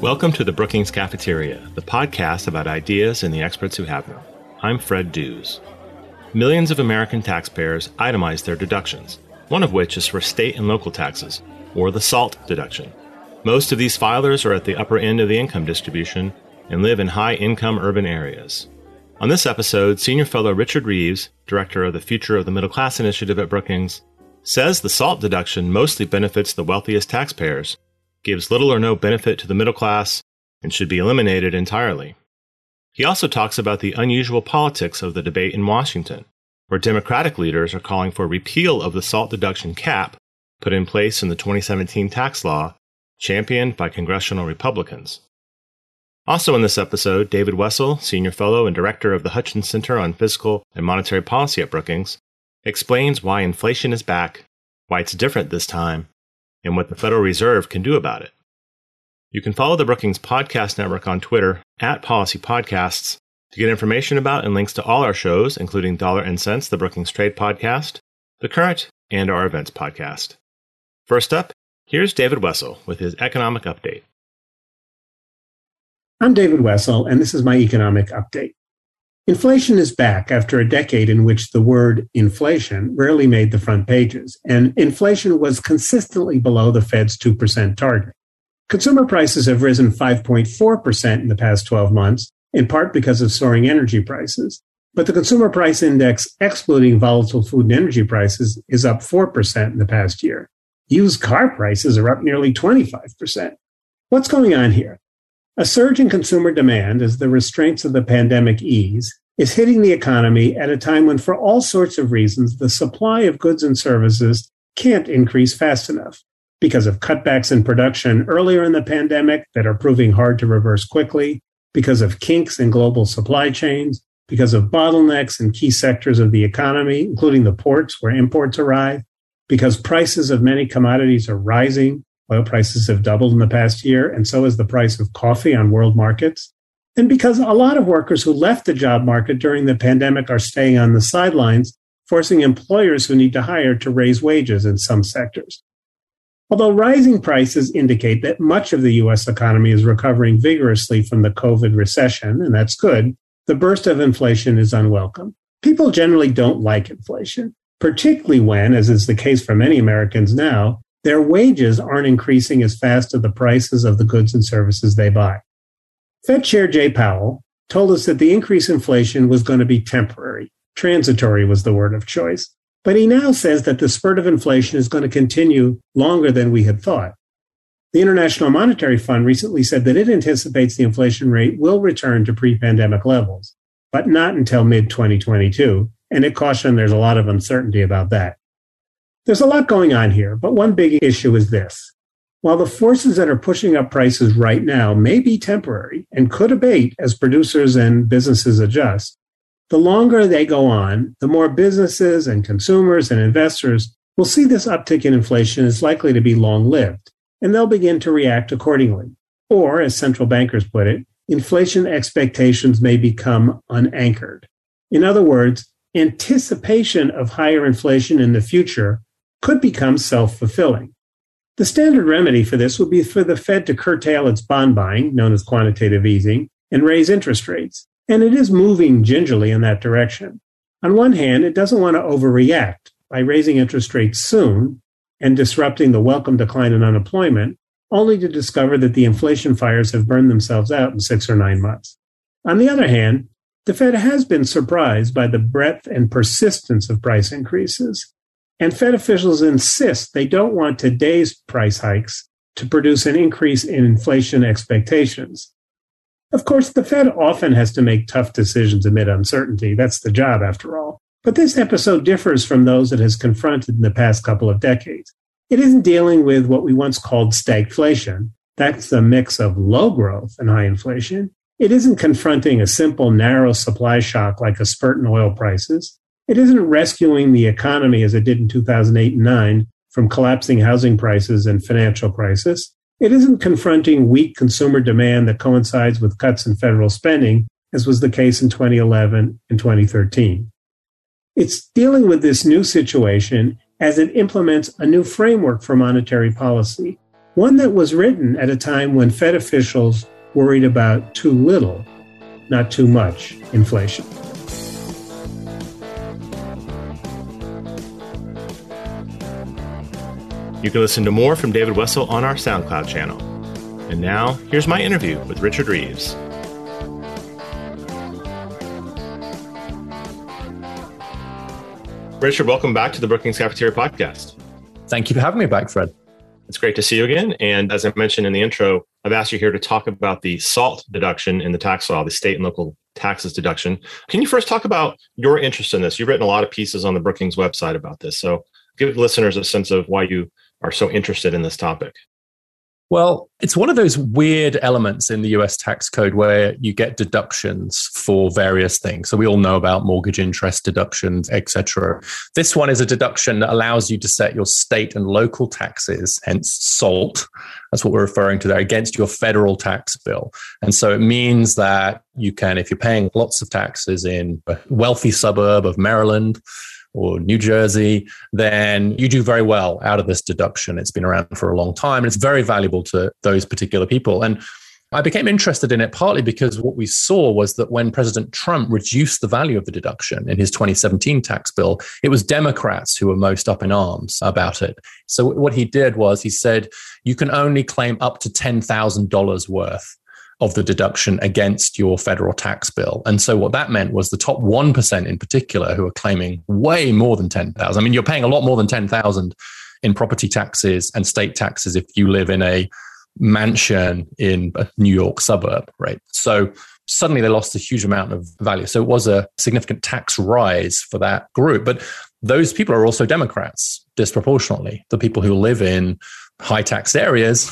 Welcome to the Brookings Cafeteria, the podcast about ideas and the experts who have them. I'm Fred Dews. Millions of American taxpayers itemize their deductions, one of which is for state and local taxes, or the SALT deduction. Most of these filers are at the upper end of the income distribution and live in high income urban areas. On this episode, Senior Fellow Richard Reeves, Director of the Future of the Middle Class Initiative at Brookings, says the SALT deduction mostly benefits the wealthiest taxpayers gives little or no benefit to the middle class, and should be eliminated entirely. He also talks about the unusual politics of the debate in Washington, where Democratic leaders are calling for repeal of the SALT deduction cap put in place in the 2017 tax law, championed by congressional Republicans. Also in this episode, David Wessel, Senior Fellow and Director of the Hutchins Center on Fiscal and Monetary Policy at Brookings, explains why inflation is back, why it's different this time, and what the Federal Reserve can do about it. You can follow the Brookings Podcast Network on Twitter at Policy Podcasts to get information about and links to all our shows, including Dollar and Cents, the Brookings Trade Podcast, The Current, and our Events Podcast. First up, here's David Wessel with his economic update. I'm David Wessel, and this is my economic update. Inflation is back after a decade in which the word inflation rarely made the front pages, and inflation was consistently below the Fed's 2% target. Consumer prices have risen 5.4% in the past 12 months, in part because of soaring energy prices. But the consumer price index, excluding volatile food and energy prices, is up 4% in the past year. Used car prices are up nearly 25%. What's going on here? A surge in consumer demand as the restraints of the pandemic ease is hitting the economy at a time when, for all sorts of reasons, the supply of goods and services can't increase fast enough. Because of cutbacks in production earlier in the pandemic that are proving hard to reverse quickly, because of kinks in global supply chains, because of bottlenecks in key sectors of the economy, including the ports where imports arrive, because prices of many commodities are rising Oil prices have doubled in the past year, and so has the price of coffee on world markets. And because a lot of workers who left the job market during the pandemic are staying on the sidelines, forcing employers who need to hire to raise wages in some sectors. Although rising prices indicate that much of the US economy is recovering vigorously from the COVID recession, and that's good, the burst of inflation is unwelcome. People generally don't like inflation, particularly when, as is the case for many Americans now, their wages aren't increasing as fast as the prices of the goods and services they buy. Fed Chair Jay Powell told us that the increase in inflation was going to be temporary. Transitory was the word of choice. But he now says that the spurt of inflation is going to continue longer than we had thought. The International Monetary Fund recently said that it anticipates the inflation rate will return to pre pandemic levels, but not until mid 2022. And it cautioned there's a lot of uncertainty about that. There's a lot going on here, but one big issue is this. While the forces that are pushing up prices right now may be temporary and could abate as producers and businesses adjust, the longer they go on, the more businesses and consumers and investors will see this uptick in inflation is likely to be long lived, and they'll begin to react accordingly. Or, as central bankers put it, inflation expectations may become unanchored. In other words, anticipation of higher inflation in the future could become self fulfilling. The standard remedy for this would be for the Fed to curtail its bond buying, known as quantitative easing, and raise interest rates. And it is moving gingerly in that direction. On one hand, it doesn't want to overreact by raising interest rates soon and disrupting the welcome decline in unemployment, only to discover that the inflation fires have burned themselves out in six or nine months. On the other hand, the Fed has been surprised by the breadth and persistence of price increases and Fed officials insist they don't want today's price hikes to produce an increase in inflation expectations. Of course, the Fed often has to make tough decisions amid uncertainty. That's the job, after all. But this episode differs from those it has confronted in the past couple of decades. It isn't dealing with what we once called stagflation. That's a mix of low growth and high inflation. It isn't confronting a simple, narrow supply shock like a spurt in oil prices. It isn't rescuing the economy as it did in 2008 and 9 from collapsing housing prices and financial crisis. It isn't confronting weak consumer demand that coincides with cuts in federal spending, as was the case in 2011 and 2013. It's dealing with this new situation as it implements a new framework for monetary policy, one that was written at a time when Fed officials worried about too little, not too much inflation. You can listen to more from David Wessel on our SoundCloud channel. And now, here's my interview with Richard Reeves. Richard, welcome back to the Brookings Cafeteria podcast. Thank you for having me back, Fred. It's great to see you again. And as I mentioned in the intro, I've asked you here to talk about the SALT deduction in the tax law, the state and local taxes deduction. Can you first talk about your interest in this? You've written a lot of pieces on the Brookings website about this. So give listeners a sense of why you are so interested in this topic? Well, it's one of those weird elements in the US tax code where you get deductions for various things. So we all know about mortgage interest deductions, etc. This one is a deduction that allows you to set your state and local taxes, hence SALT. That's what we're referring to there, against your federal tax bill. And so it means that you can, if you're paying lots of taxes in a wealthy suburb of Maryland, or New Jersey, then you do very well out of this deduction. It's been around for a long time and it's very valuable to those particular people. And I became interested in it partly because what we saw was that when President Trump reduced the value of the deduction in his 2017 tax bill, it was Democrats who were most up in arms about it. So what he did was he said, you can only claim up to $10,000 worth of the deduction against your federal tax bill. And so what that meant was the top 1% in particular who are claiming way more than 10,000. I mean, you're paying a lot more than 10,000 in property taxes and state taxes if you live in a mansion in a New York suburb, right? So suddenly they lost a huge amount of value. So it was a significant tax rise for that group. But those people are also Democrats disproportionately. The people who live in high tax areas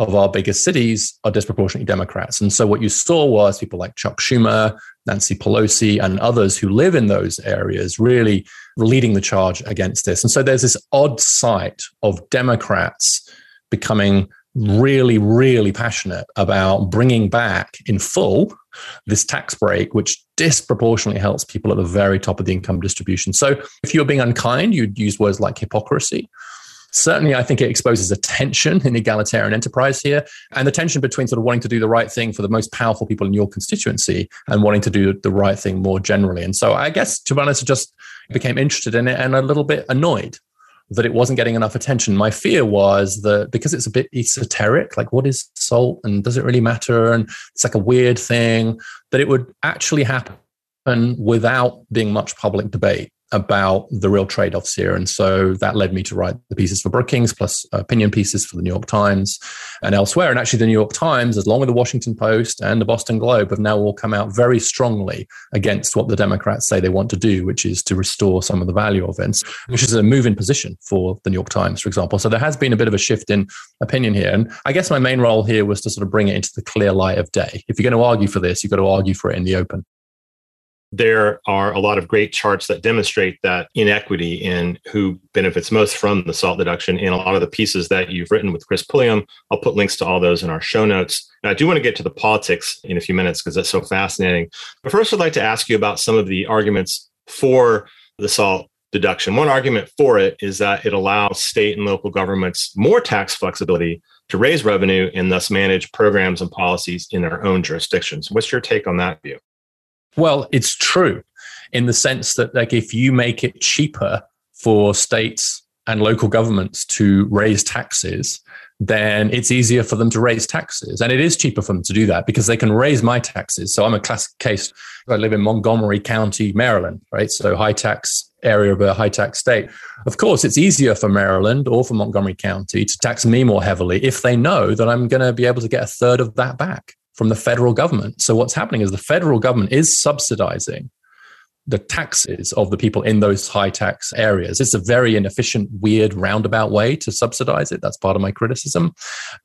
of our biggest cities are disproportionately Democrats. And so what you saw was people like Chuck Schumer, Nancy Pelosi, and others who live in those areas really leading the charge against this. And so there's this odd sight of Democrats becoming really, really passionate about bringing back in full this tax break, which disproportionately helps people at the very top of the income distribution. So if you're being unkind, you'd use words like hypocrisy. Certainly, I think it exposes a tension in egalitarian enterprise here and the tension between sort of wanting to do the right thing for the most powerful people in your constituency and wanting to do the right thing more generally. And so I guess, to be honest, I just became interested in it and a little bit annoyed that it wasn't getting enough attention. My fear was that because it's a bit esoteric, like what is salt and does it really matter? And it's like a weird thing, that it would actually happen without being much public debate about the real trade offs here. And so that led me to write the pieces for Brookings, plus opinion pieces for the New York Times and elsewhere. And actually, the New York Times, as long as the Washington Post and the Boston Globe, have now all come out very strongly against what the Democrats say they want to do, which is to restore some of the value of it, which is a move in position for the New York Times, for example. So there has been a bit of a shift in opinion here. And I guess my main role here was to sort of bring it into the clear light of day. If you're going to argue for this, you've got to argue for it in the open there are a lot of great charts that demonstrate that inequity in who benefits most from the salt deduction in a lot of the pieces that you've written with Chris Pulliam. I'll put links to all those in our show notes. And I do want to get to the politics in a few minutes because that's so fascinating. But first, I'd like to ask you about some of the arguments for the salt deduction. One argument for it is that it allows state and local governments more tax flexibility to raise revenue and thus manage programs and policies in their own jurisdictions. What's your take on that view? Well, it's true in the sense that, like, if you make it cheaper for states and local governments to raise taxes, then it's easier for them to raise taxes. And it is cheaper for them to do that because they can raise my taxes. So I'm a classic case. I live in Montgomery County, Maryland, right? So high tax area of a high tax state. Of course, it's easier for Maryland or for Montgomery County to tax me more heavily if they know that I'm going to be able to get a third of that back from the federal government. So what's happening is the federal government is subsidizing the taxes of the people in those high tax areas. It's a very inefficient, weird, roundabout way to subsidize it. That's part of my criticism.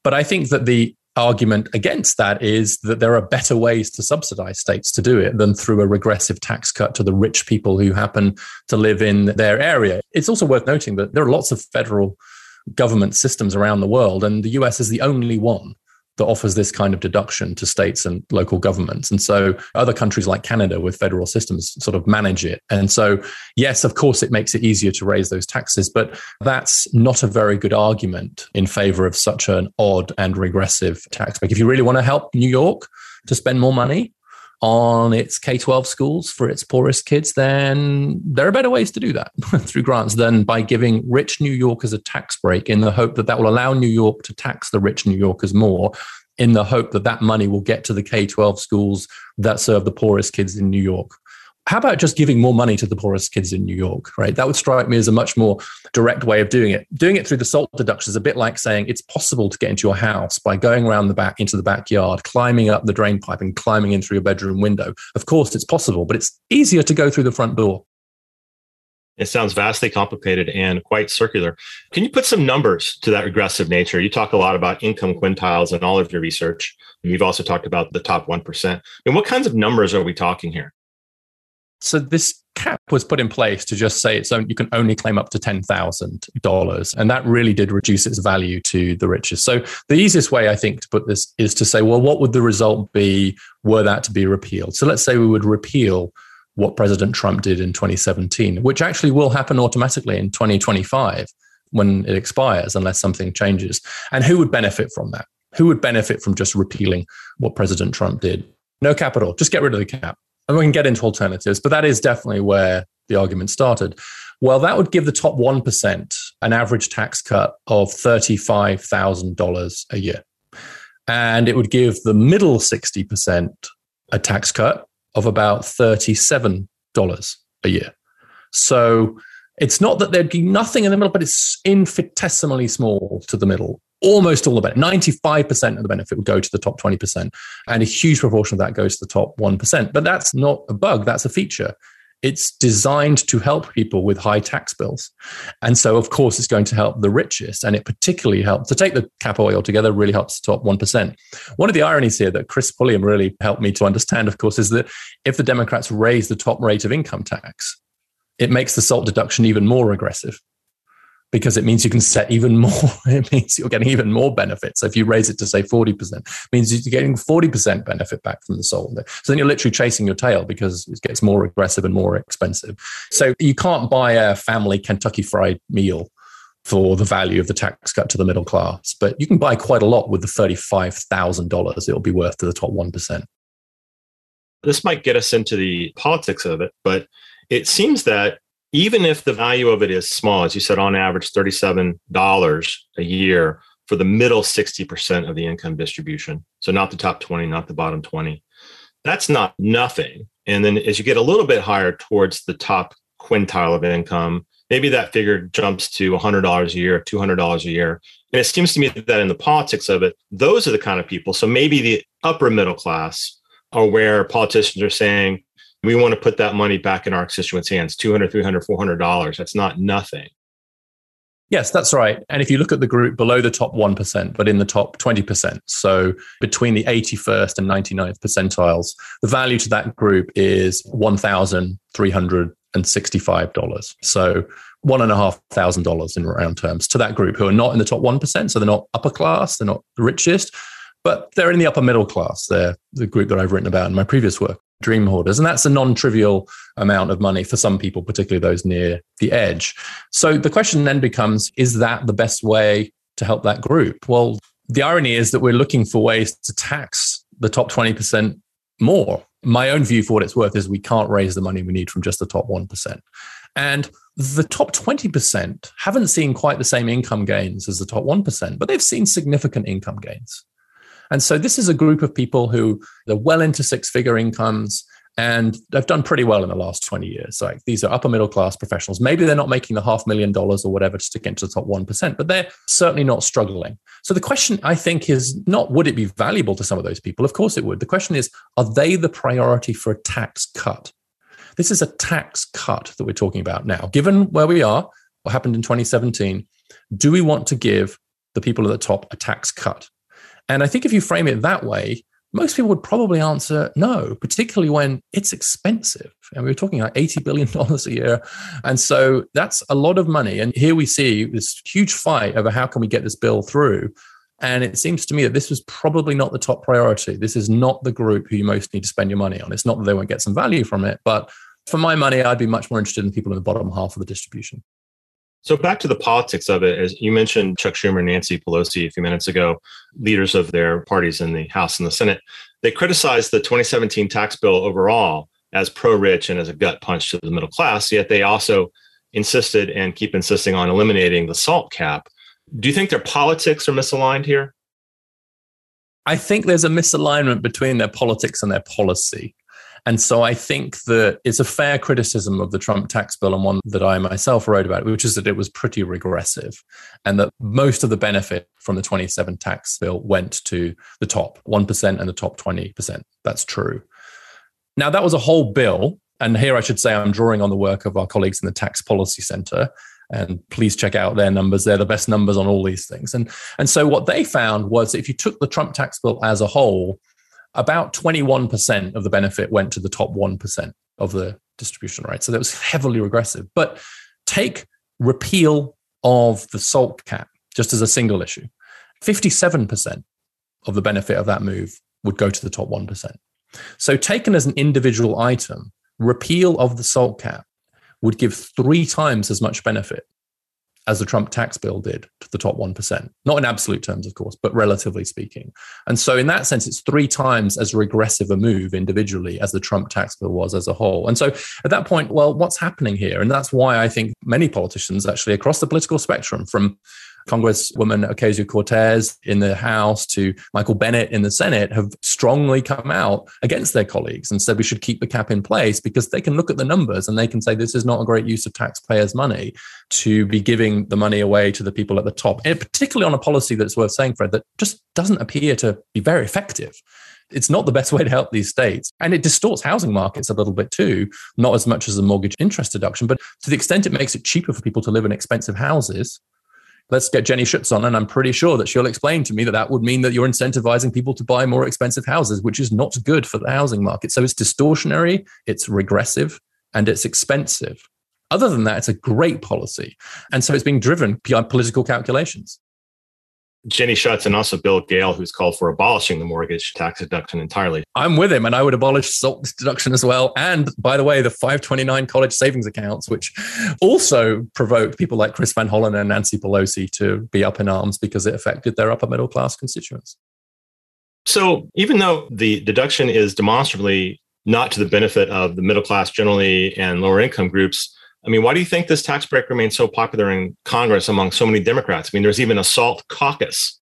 But I think that the argument against that is that there are better ways to subsidize states to do it than through a regressive tax cut to the rich people who happen to live in their area. It's also worth noting that there are lots of federal government systems around the world, and the US is the only one that offers this kind of deduction to states and local governments. And so other countries like Canada with federal systems sort of manage it. And so, yes, of course, it makes it easier to raise those taxes, but that's not a very good argument in favor of such an odd and regressive tax break. If you really want to help New York to spend more money, on its K 12 schools for its poorest kids, then there are better ways to do that through grants than by giving rich New Yorkers a tax break in the hope that that will allow New York to tax the rich New Yorkers more, in the hope that that money will get to the K 12 schools that serve the poorest kids in New York how about just giving more money to the poorest kids in New York, right? That would strike me as a much more direct way of doing it. Doing it through the SALT deduction is a bit like saying it's possible to get into your house by going around the back into the backyard, climbing up the drain pipe and climbing in through your bedroom window. Of course, it's possible, but it's easier to go through the front door. It sounds vastly complicated and quite circular. Can you put some numbers to that regressive nature? You talk a lot about income quintiles in all of your research. You've also talked about the top 1%. And what kinds of numbers are we talking here? So this cap was put in place to just say it's only, you can only claim up to $10,000. And that really did reduce its value to the richest. So the easiest way, I think, to put this is to say, well, what would the result be were that to be repealed? So let's say we would repeal what President Trump did in 2017, which actually will happen automatically in 2025 when it expires, unless something changes. And who would benefit from that? Who would benefit from just repealing what President Trump did? No capital, just get rid of the cap and we can get into alternatives, but that is definitely where the argument started. Well, that would give the top 1% an average tax cut of $35,000 a year. And it would give the middle 60% a tax cut of about $37 a year. So it's not that there'd be nothing in the middle, but it's infinitesimally small to the middle almost all the benefit. 95% of the benefit would go to the top 20%. And a huge proportion of that goes to the top 1%. But that's not a bug, that's a feature. It's designed to help people with high tax bills. And so, of course, it's going to help the richest. And it particularly helps to take the cap oil together, really helps the top 1%. One of the ironies here that Chris Pulliam really helped me to understand, of course, is that if the Democrats raise the top rate of income tax, it makes the SALT deduction even more aggressive because it means you can set even more. It means you're getting even more benefits. So if you raise it to say 40%, it means you're getting 40% benefit back from the SALT. So then you're literally chasing your tail because it gets more aggressive and more expensive. So you can't buy a family Kentucky fried meal for the value of the tax cut to the middle class, but you can buy quite a lot with the $35,000 it'll be worth to the top 1%. This might get us into the politics of it, but it seems that even if the value of it is small, as you said, on average $37 a year for the middle 60% of the income distribution. So not the top 20, not the bottom 20. That's not nothing. And then as you get a little bit higher towards the top quintile of income, maybe that figure jumps to $100 a year, $200 a year. And it seems to me that in the politics of it, those are the kind of people. So maybe the upper middle class are where politicians are saying, we want to put that money back in our constituents' hands 200 300 400 dollars that's not nothing Yes, that's right. And if you look at the group below the top 1%, but in the top 20%, so between the 81st and 99th percentiles, the value to that group is $1,365. So $1,500 in round terms to that group who are not in the top 1%. So they're not upper class, they're not the richest, but they're in the upper middle class. They're the group that I've written about in my previous work dream hoarders. And that's a non trivial amount of money for some people, particularly those near the edge. So the question then becomes is that the best way to help that group? Well, the irony is that we're looking for ways to tax the top 20% more. My own view, for what it's worth, is we can't raise the money we need from just the top 1%. And the top 20% haven't seen quite the same income gains as the top 1%, but they've seen significant income gains. And so this is a group of people who are well into six figure incomes and they've done pretty well in the last 20 years. Like these are upper middle class professionals. Maybe they're not making the half million dollars or whatever to get into the top 1%, but they're certainly not struggling. So the question I think is not would it be valuable to some of those people? Of course it would. The question is, are they the priority for a tax cut? This is a tax cut that we're talking about now. Given where we are, what happened in 2017, do we want to give the people at the top a tax cut? And I think if you frame it that way, most people would probably answer no, particularly when it's expensive. And we were talking like $80 billion a year. And so that's a lot of money. And here we see this huge fight over how can we get this bill through. And it seems to me that this was probably not the top priority. This is not the group who you most need to spend your money on. It's not that they won't get some value from it, but for my money, I'd be much more interested in people in the bottom half of the distribution. So back to the politics of it, as you mentioned, Chuck Schumer and Nancy Pelosi a few minutes ago, leaders of their parties in the House and the Senate, they criticized the 2017 tax bill overall as pro-rich and as a gut punch to the middle class. Yet they also insisted and keep insisting on eliminating the SALT cap. Do you think their politics are misaligned here? I think there's a misalignment between their politics and their policy. And so I think that it's a fair criticism of the Trump tax bill and one that I myself wrote about, which is that it was pretty regressive and that most of the benefit from the 27 tax bill went to the top 1% and the top 20%. That's true. Now, that was a whole bill. And here I should say I'm drawing on the work of our colleagues in the Tax Policy Center. And please check out their numbers. They're the best numbers on all these things. And, and so what they found was if you took the Trump tax bill as a whole, about 21% of the benefit went to the top 1% of the distribution rate. So that was heavily regressive. But take repeal of the SALT cap just as a single issue 57% of the benefit of that move would go to the top 1%. So, taken as an individual item, repeal of the SALT cap would give three times as much benefit as the Trump tax bill did to the top 1%. Not in absolute terms, of course, but relatively speaking. And so, in that sense, it's three times as regressive a move individually as the Trump tax bill was as a whole. And so, at that point, well, what's happening here? And that's why I think many politicians actually across the political spectrum, from Congresswoman Ocasio Cortez in the House to Michael Bennet in the Senate have strongly come out against their colleagues and said we should keep the cap in place because they can look at the numbers and they can say this is not a great use of taxpayers' money to be giving the money away to the people at the top, and particularly on a policy that's worth saying, Fred, that just doesn't appear to be very effective it's not the best way to help these states. And it distorts housing markets a little bit too, not as much as the mortgage interest deduction, but to the extent it makes it cheaper for people to live in expensive houses, let's get Jenny Schuetz on, and I'm pretty sure that she'll explain to me that that would mean that you're incentivizing people to buy more expensive houses, which is not good for the housing market. So it's distortionary, it's regressive, and it's expensive. Other than that, it's a great policy. And so it's being driven by political calculations. Jenny Schuetz and also Bill Gale, who's called for abolishing the mortgage tax deduction entirely. I'm with him, and I would abolish SALT deduction as well. And by the way, the 529 college savings accounts, which also provoked people like Chris Van Hollen and Nancy Pelosi to be up in arms because it affected their upper middle class constituents. So even though the deduction is demonstrably not to the benefit of the middle class generally and lower income groups, I mean, why do you think this tax break remains so popular in Congress among so many Democrats? I mean, there's even a SALT caucus.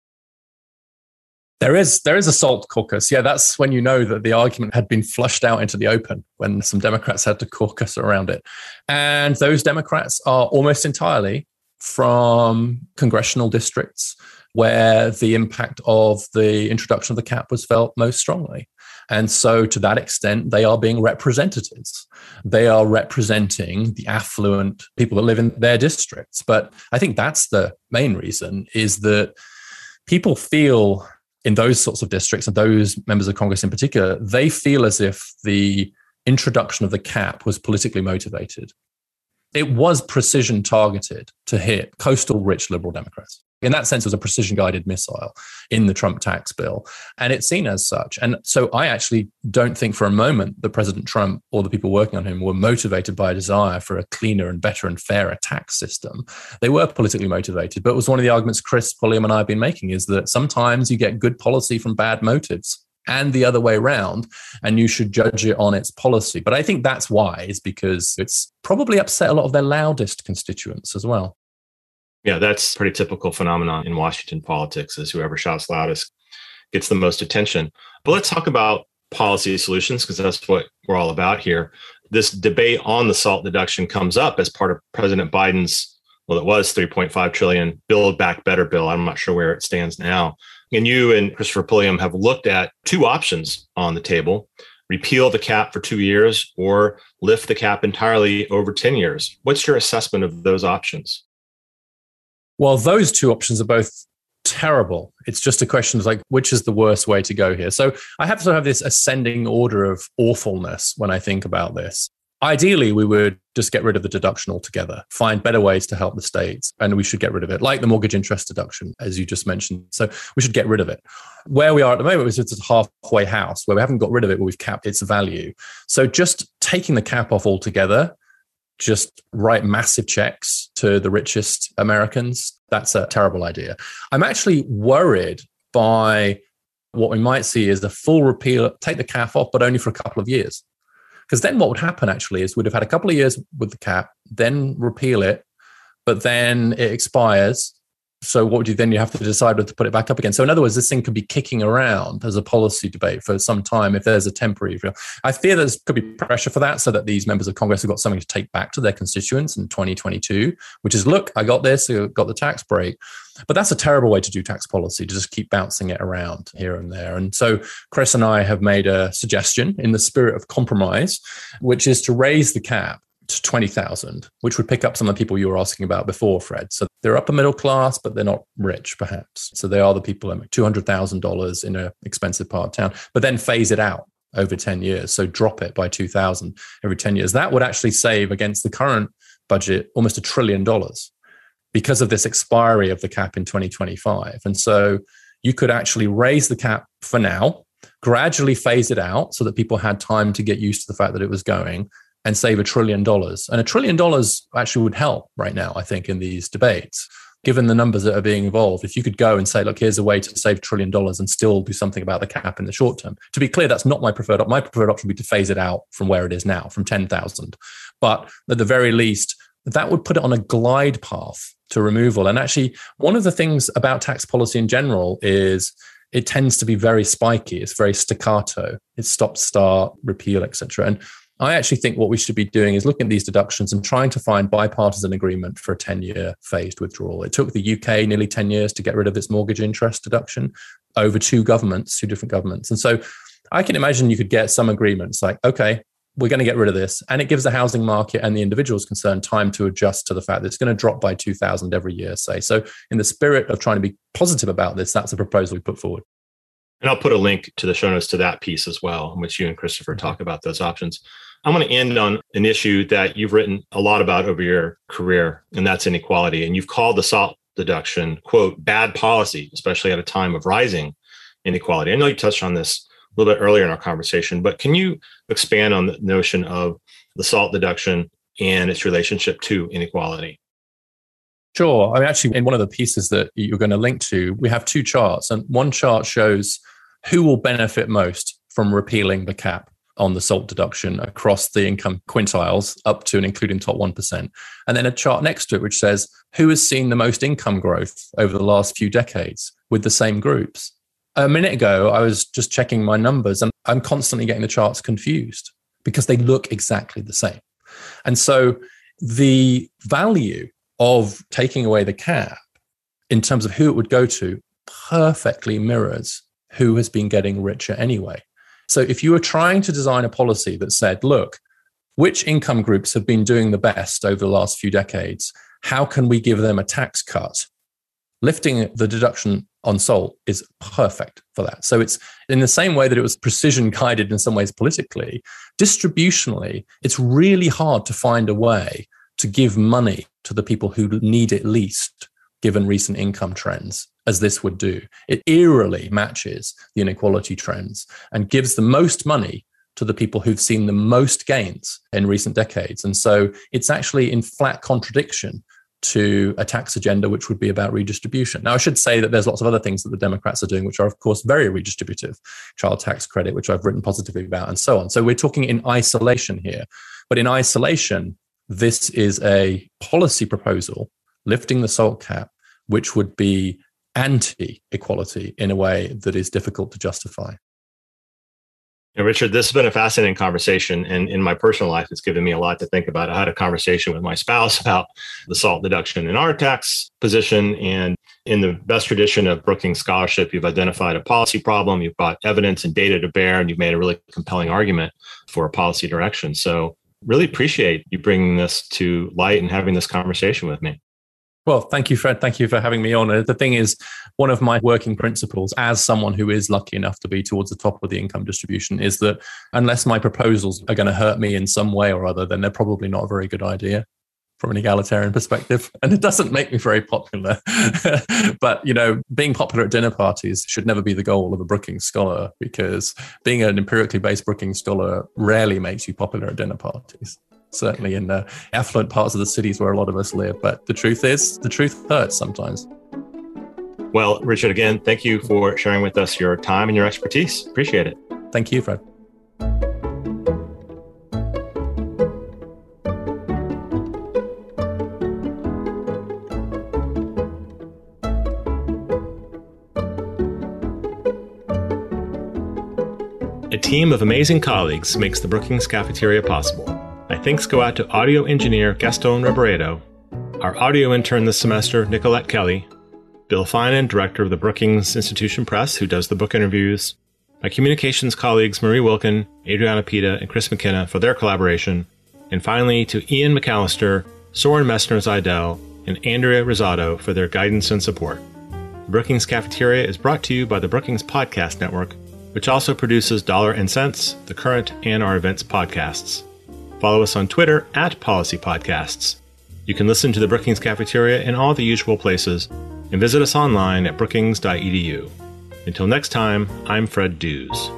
There is there is a SALT caucus. Yeah, that's when you know that the argument had been flushed out into the open when some Democrats had to caucus around it. And those Democrats are almost entirely from congressional districts where the impact of the introduction of the cap was felt most strongly. And so, to that extent, they are being representatives. They are representing the affluent people that live in their districts. But I think that's the main reason is that people feel in those sorts of districts and those members of Congress in particular, they feel as if the introduction of the cap was politically motivated. It was precision targeted to hit coastal rich liberal Democrats in that sense, it was a precision guided missile in the Trump tax bill. And it's seen as such. And so I actually don't think for a moment that President Trump or the people working on him were motivated by a desire for a cleaner and better and fairer tax system. They were politically motivated. But it was one of the arguments Chris Pulliam and I have been making is that sometimes you get good policy from bad motives and the other way around, and you should judge it on its policy. But I think that's why, is because it's probably upset a lot of their loudest constituents as well. Yeah, that's pretty typical phenomenon in Washington politics is whoever shouts loudest gets the most attention. But let's talk about policy solutions because that's what we're all about here. This debate on the SALT deduction comes up as part of President Biden's well, it was 3.5 trillion build back better bill. I'm not sure where it stands now. And you and Christopher Pulliam have looked at two options on the table repeal the cap for two years or lift the cap entirely over 10 years. What's your assessment of those options? Well, those two options are both terrible. It's just a question of like, which is the worst way to go here? So I have to have this ascending order of awfulness when I think about this. Ideally, we would just get rid of the deduction altogether, find better ways to help the states, and we should get rid of it, like the mortgage interest deduction, as you just mentioned. So we should get rid of it. Where we are at the moment is it's a halfway house where we haven't got rid of it, but we've capped its value. So just taking the cap off altogether, just write massive checks to the richest Americans, that's a terrible idea. I'm actually worried by what we might see is the full repeal, take the cap off, but only for a couple of years. Because then what would happen actually is we'd have had a couple of years with the cap, then repeal it, but then it expires. So what would you then you have to decide whether to put it back up again? So in other words, this thing could be kicking around as a policy debate for some time if there's a temporary. I fear there could be pressure for that, so that these members of Congress have got something to take back to their constituents in 2022, which is look, I got this, I got the tax break. But that's a terrible way to do tax policy to just keep bouncing it around here and there. And so Chris and I have made a suggestion in the spirit of compromise, which is to raise the cap to 20,000, which would pick up some of the people you were asking about before, Fred. So they're upper middle class, but they're not rich, perhaps. So they are the people like $200,000 in an expensive part of town, but then phase it out over 10 years. So drop it by 2000 every 10 years. That would actually save against the current budget almost a trillion dollars because of this expiry of the cap in 2025. And so you could actually raise the cap for now, gradually phase it out so that people had time to get used to the fact that it was going and save a trillion dollars. And a trillion dollars actually would help right now, I think, in these debates. Given the numbers that are being involved, if you could go and say, look, here's a way to save a trillion dollars and still do something about the cap in the short term. To be clear, that's not my preferred option. My preferred option would be to phase it out from where it is now, from 10,000. But at the very least, that would put it on a glide path to removal. And actually, one of the things about tax policy in general is it tends to be very spiky. It's very staccato. It's stop, start, repeal, etc. And I actually think what we should be doing is looking at these deductions and trying to find bipartisan agreement for a 10 year phased withdrawal. It took the UK nearly 10 years to get rid of its mortgage interest deduction over two governments, two different governments. And so I can imagine you could get some agreements like, okay, we're going to get rid of this. And it gives the housing market and the individuals concerned time to adjust to the fact that it's going to drop by 2,000 every year, say. So, in the spirit of trying to be positive about this, that's a proposal we put forward. And I'll put a link to the show notes to that piece as well, in which you and Christopher talk about those options. I'm going to end on an issue that you've written a lot about over your career, and that's inequality. And you've called the SALT deduction, quote, bad policy, especially at a time of rising inequality. I know you touched on this a little bit earlier in our conversation, but can you expand on the notion of the SALT deduction and its relationship to inequality? Sure. I mean, actually, in one of the pieces that you're going to link to, we have two charts, and one chart shows who will benefit most from repealing the cap on the SALT deduction across the income quintiles up to and including top 1%. And then a chart next to it which says who has seen the most income growth over the last few decades with the same groups. A minute ago, I was just checking my numbers and I'm constantly getting the charts confused because they look exactly the same. And so the value of taking away the cap in terms of who it would go to perfectly mirrors who has been getting richer anyway. So if you were trying to design a policy that said, look, which income groups have been doing the best over the last few decades? How can we give them a tax cut? Lifting the deduction on SALT is perfect for that. So it's in the same way that it was precision guided in some ways politically, distributionally, it's really hard to find a way to give money to the people who need it least, given recent income trends, as this would do. It eerily matches the inequality trends and gives the most money to the people who've seen the most gains in recent decades. And so it's actually in flat contradiction to a tax agenda which would be about redistribution. Now, I should say that there's lots of other things that the Democrats are doing, which are, of course, very redistributive child tax credit, which I've written positively about, and so on. So we're talking in isolation here. But in isolation, this is a policy proposal lifting the SALT cap, which would be anti equality in a way that is difficult to justify. Richard, this has been a fascinating conversation. And in my personal life, it's given me a lot to think about. I had a conversation with my spouse about the SALT deduction in our tax position. And in the best tradition of Brookings scholarship, you've identified a policy problem, you've brought evidence and data to bear, and you've made a really compelling argument for a policy direction. So, really appreciate you bringing this to light and having this conversation with me. Well, thank you, Fred. Thank you for having me on. Uh, the thing is, one of my working principles as someone who is lucky enough to be towards the top of the income distribution is that unless my proposals are going to hurt me in some way or other, then they're probably not a very good idea from an egalitarian perspective and it doesn't make me very popular but you know being popular at dinner parties should never be the goal of a brookings scholar because being an empirically based brookings scholar rarely makes you popular at dinner parties certainly in the affluent parts of the cities where a lot of us live but the truth is the truth hurts sometimes. Well richard again thank you for sharing with us your time and your expertise. Appreciate it. Thank you fred. A team of amazing colleagues makes the Brookings Cafeteria possible. My thanks go out to audio engineer Gaston Reboredo, our audio intern this semester, Nicolette Kelly, Bill Finan, director of the Brookings Institution Press, who does the book interviews, my communications colleagues Marie Wilkin, Adriana Pita, and Chris McKenna for their collaboration, and finally to Ian McAllister, Soren Messner Zidell, and Andrea Risotto for their guidance and support. The Brookings Cafeteria is brought to you by the Brookings Podcast Network which also produces Dollar and Cents, the current and our events podcasts. Follow us on Twitter at Policy Podcasts. You can listen to the Brookings Cafeteria in all the usual places and visit us online at brookings.edu. Until next time, I'm Fred Dews.